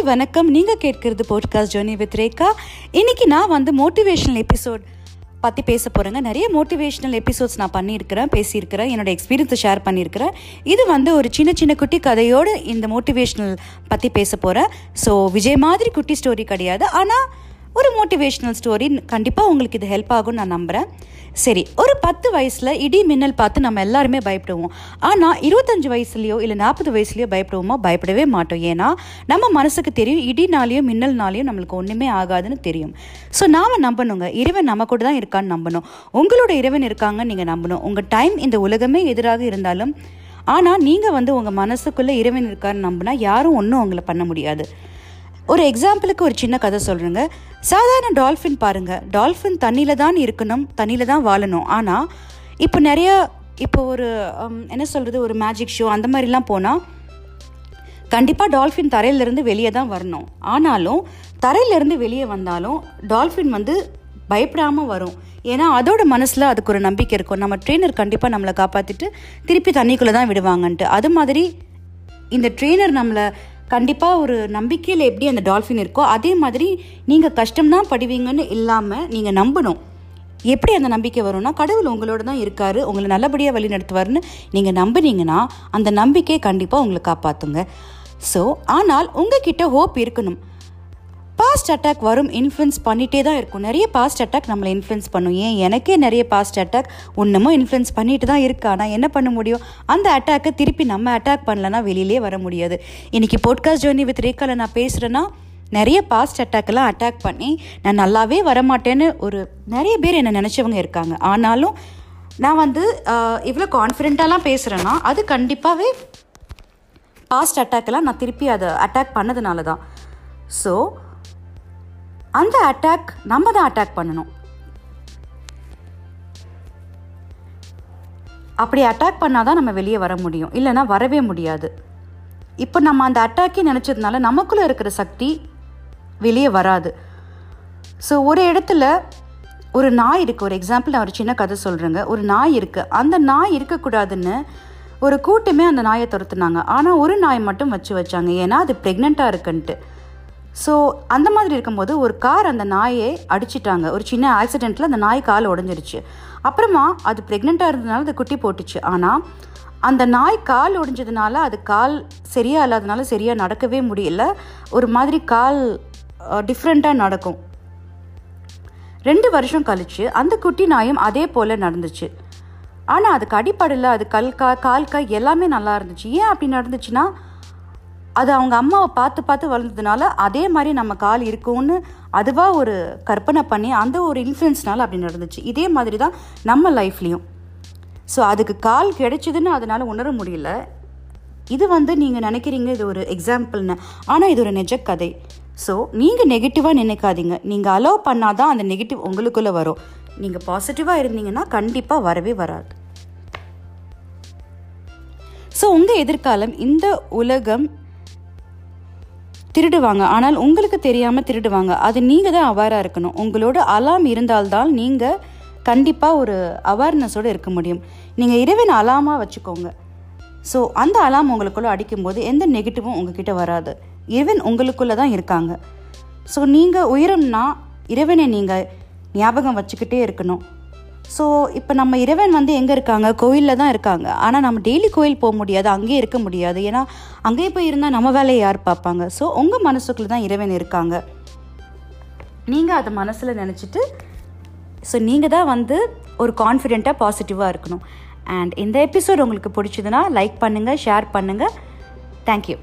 Hi வணக்கம். நீங்கள் கேட்கறது போட்காஸ்ட் ஜோனி வித் ரேகா. இன்னைக்கு நான் வந்து மோட்டிவேஷனல் எபிசோட் பற்றி பேச போகிறேங்க நிறைய மோட்டிவேஷனல் எபிசோட்ஸ் நான் பண்ணியிருக்கிறேன் பேசியிருக்கிறேன் என்னோட எக்ஸ்பீரியன்ஸை ஷேர் பண்ணியிருக்கிறேன். இது வந்து ஒரு சின்ன சின்ன குட்டி கதையோடு இந்த மோட்டிவேஷ்னல் பற்றி பேச போகிறேன் ஸோ விஜய் மாதிரி குட்டி ஸ்டோரி கிடையாது. ஆனால் ஒரு மோட்டிவேஷ்னல் ஸ்டோரி கண்டிப்பாக உங்களுக்கு இது ஹெல்ப் ஆகும்னு நான் நம்புகிறேன் சரி ஒரு பத்து வயசில் இடி மின்னல் பார்த்து நம்ம எல்லாருமே பயப்படுவோம். ஆனால் இருபத்தஞ்சு வயசுலேயோ இல்லை நாற்பது வயசுலையோ பயப்படுவோமோ? பயப்படவே மாட்டோம். ஏன்னா நம்ம மனசுக்கு தெரியும் இடினாலேயும் மின்னல்னாலேயும் நம்மளுக்கு ஒன்றுமே ஆகாதுன்னு தெரியும். ஸோ நாம் நம்பணுங்க. இறைவன் நம்ம கூட தான் இருக்கான்னு நம்பணும். உங்களோட இறைவன் இருக்காங்கன்னு நீங்கள் நம்பணும். உங்கள் டைம் இந்த உலகமே எதிராக இருந்தாலும் ஆனால் நீங்கள் வந்து உங்கள் மனசுக்குள்ளே இறைவன் இருக்கான்னு நம்பினா யாரும் ஒன்றும் உங்களை பண்ண முடியாது. ஒரு எக்ஸாம்பிளுக்கு ஒரு சின்ன கதை சொல்கிறேங்க சாதாரண டால்ஃபின் பாருங்கள் டால்ஃபின் தண்ணியில் தான் இருக்கணும் தண்ணியில் தான் வாழணும். ஆனால் இப்போ நிறைய இப்போ ஒரு என்ன சொல்கிறது ஒரு மேஜிக் ஷோ அந்த மாதிரிலாம் போனால் கண்டிப்பாக டால்ஃபின் தரையிலேருந்து வெளியே தான் வரணும். ஆனாலும் தரையிலிருந்து வெளியே வந்தாலும் டால்ஃபின் வந்து பயப்படாமல் வரும். ஏன்னா அதோட மனசில் அதுக்கு ஒரு நம்பிக்கை இருக்கும். நம்ம ட்ரெயினர் கண்டிப்பாக நம்மளை காப்பாற்றிட்டு திருப்பி தண்ணிக்குள்ளே தான் விடுவாங்கன்ட்டு. அது மாதிரி இந்த ட்ரெயினர் நம்மளை கண்டிப்பாக ஒரு நம்பிக்கையில் எப்படி அந்த டால்ஃபின் இருக்கோ அதே மாதிரி நீங்கள் கஷ்டம்தான் படுவீங்கன்னு இல்லாமல் நீங்கள் நம்பணும். எப்படி அந்த நம்பிக்கை வரும்னா கடவுள் உங்களோட தான் இருக்கார் உங்களை நல்லபடியாக வழி நடத்துவார்னு நீங்கள் நம்புனீங்கன்னா அந்த நம்பிக்கையை கண்டிப்பாக உங்களை காப்பாற்றுங்க ஸோ ஆனால் உங்ககிட்ட ஹோப் இருக்கணும். பாஸ்ட் அட்டாக் வரும் இன்ஃப்ளூன்ஸ் பண்ணிகிட்டே தான் இருக்கும். நிறைய பாஸ்ட் அட்டாக் நம்மளை இன்ஃப்ளூன்ஸ் பண்ணும். ஏன்? எனக்கே நிறைய பாஸ்ட் அட்டாக் இன்னமும் இன்ஃப்ளூன்ஸ் பண்ணிட்டு தான் இருக்கா. நான் என்ன பண்ண முடியும்? அந்த அட்டாக்கை திருப்பி நம்ம அட்டாக் பண்ணலன்னா வெளியிலே வர முடியாது. இன்றைக்கி போட்காஸ்ட் ஜேர்னி வித் ரேக்காவில் நான் பேசுகிறேன்னா நிறைய பாஸ்ட் அட்டாக்கெல்லாம் அட்டாக் பண்ணி நான் நல்லாவே வரமாட்டேன்னு ஒரு நிறைய பேர் என்னை நினச்சவங்க இருக்காங்க. ஆனாலும் நான் வந்து இவ்வளோ கான்ஃபிடென்ட்டாலாம் பேசுகிறேன்னா அது கண்டிப்பாகவே பாஸ்ட் அட்டாக்கெல்லாம் நான் திருப்பி அதை அட்டாக் பண்ணதுனால தான் ஸோ அந்த அட்டாக் நம்ம தான் அட்டாக் பண்ணணும். அப்படி அட்டாக் பண்ணால் தான் நம்ம வெளியே வர முடியும். இல்லைன்னா வரவே முடியாது. இப்போ நம்ம அந்த அட்டாக்கே நினச்சதுனால நமக்குள்ளே இருக்கிற சக்தி வெளியே வராது. ஸோ ஒரு இடத்துல ஒரு நாய் இருக்குது ஒரு எக்ஸாம்பிள் நான் ஒரு சின்ன கதை சொல்கிறேங்க ஒரு நாய் இருக்குது அந்த நாய் இருக்கக்கூடாதுன்னு ஒரு கூட்டமே அந்த நாயை துரத்துனாங்க. ஆனால் ஒரு நாய் மட்டும் வச்சு வச்சாங்க. ஏன்னா அது ப்ரெக்னெண்ட்டாக இருக்குன்ட்டு. ஸோ அந்த மாதிரி இருக்கும்போது ஒரு கார் அந்த நாயை அடிச்சிட்டாங்க. ஒரு சின்ன ஆக்சிடெண்ட்டில் அந்த நாய் கால் உடஞ்சிருச்சு. அப்புறமா அது ப்ரெக்னெண்ட்டாக இருந்ததுனால அது குட்டி போட்டுச்சு. ஆனால் அந்த நாய் கால் ஒடிஞ்சதுனால அது கால் சரியாக இல்லாதனால சரியாக நடக்கவே முடியல. ஒரு மாதிரி கால் டிஃப்ரெண்ட்டாக நடக்கும். ரெண்டு வருஷம் கழிச்சு அந்த குட்டி நாயும் அதே போல் நடந்துச்சு. ஆனால் அதுக்கு அடிப்படையில் அது கல் கா கால் காய் எல்லாமே நல்லா இருந்துச்சு. ஏன் அப்படி நடந்துச்சுன்னா அது அவங்க அம்மாவை பார்த்து பார்த்து வளர்ந்ததுனால அதே மாதிரி நம்ம கால் இருக்கும்னு அதுவாக ஒரு கற்பனை பண்ணி அந்த ஒரு இன்ஃப்ளூயன்ஸ்னால அப்படி நடந்துச்சு. இதே மாதிரி தான் நம்ம லைஃப்லேயும் ஸோ அதுக்கு கால் கிடைச்சிதுன்னு அதனால் உணர முடியல. இது வந்து நீங்கள் நினைக்கிறீங்க இது ஒரு எக்ஸாம்பிள்னு ஆனால் இது ஒரு நிஜ கதை. ஸோ நீங்கள் நெகட்டிவாக நினைக்காதீங்க. நீங்கள் அலோவ் பண்ணால் தான் அந்த நெகட்டிவ் உங்களுக்குள்ளே வரும். நீங்கள் பாசிட்டிவாக இருந்தீங்கன்னா கண்டிப்பாக வரவே வராது. ஸோ உங்கள் எதிர்காலம் இந்த உலகம் திருடுவாங்க. ஆனால் உங்களுக்கு தெரியாமல் திருடுவாங்க. அது நீங்கள் தான் அவேராக இருக்கணும். உங்களோட அலாம் இருந்தால்தான் நீங்கள் கண்டிப்பாக ஒரு அவேர்னஸோடு இருக்க முடியும். நீங்கள் இறைவன் அலாமாக வச்சுக்கோங்க. ஸோ அந்த அலாம் உங்களுக்குள்ளே அடிக்கும்போது எந்த நெகட்டிவும் உங்ககிட்ட வராது. இறைவன் உங்களுக்குள்ளே தான் இருக்காங்க. ஸோ நீங்கள் உயரம்னா இறைவனை நீங்கள் ஞாபகம் வச்சுக்கிட்டே இருக்கணும். ஸோ இப்போ நம்ம இறைவன் வந்து எங்கே இருக்காங்க? கோயிலில் தான் இருக்காங்க. ஆனால் நம்ம டெய்லி கோயில் போக முடியாது. அங்கேயே இருக்க முடியாது. ஏன்னா அங்கேயே போய் இருந்தால் நம்ம வேலையை யார் பார்ப்பாங்க? ஸோ உங்கள் மனசுக்குள்ளே தான் இறைவன் இருக்காங்க. நீங்கள் அதை மனசில் நினச்சிட்டு ஸோ நீங்கள் தான் வந்து ஒரு கான்ஃபிடெண்ட்டாக பாசிட்டிவாக இருக்கணும். அண்ட் இந்த எபிசோட் உங்களுக்கு பிடிச்சதுன்னா லைக் பண்ணுங்கள் ஷேர் பண்ணுங்கள் தேங்க்யூ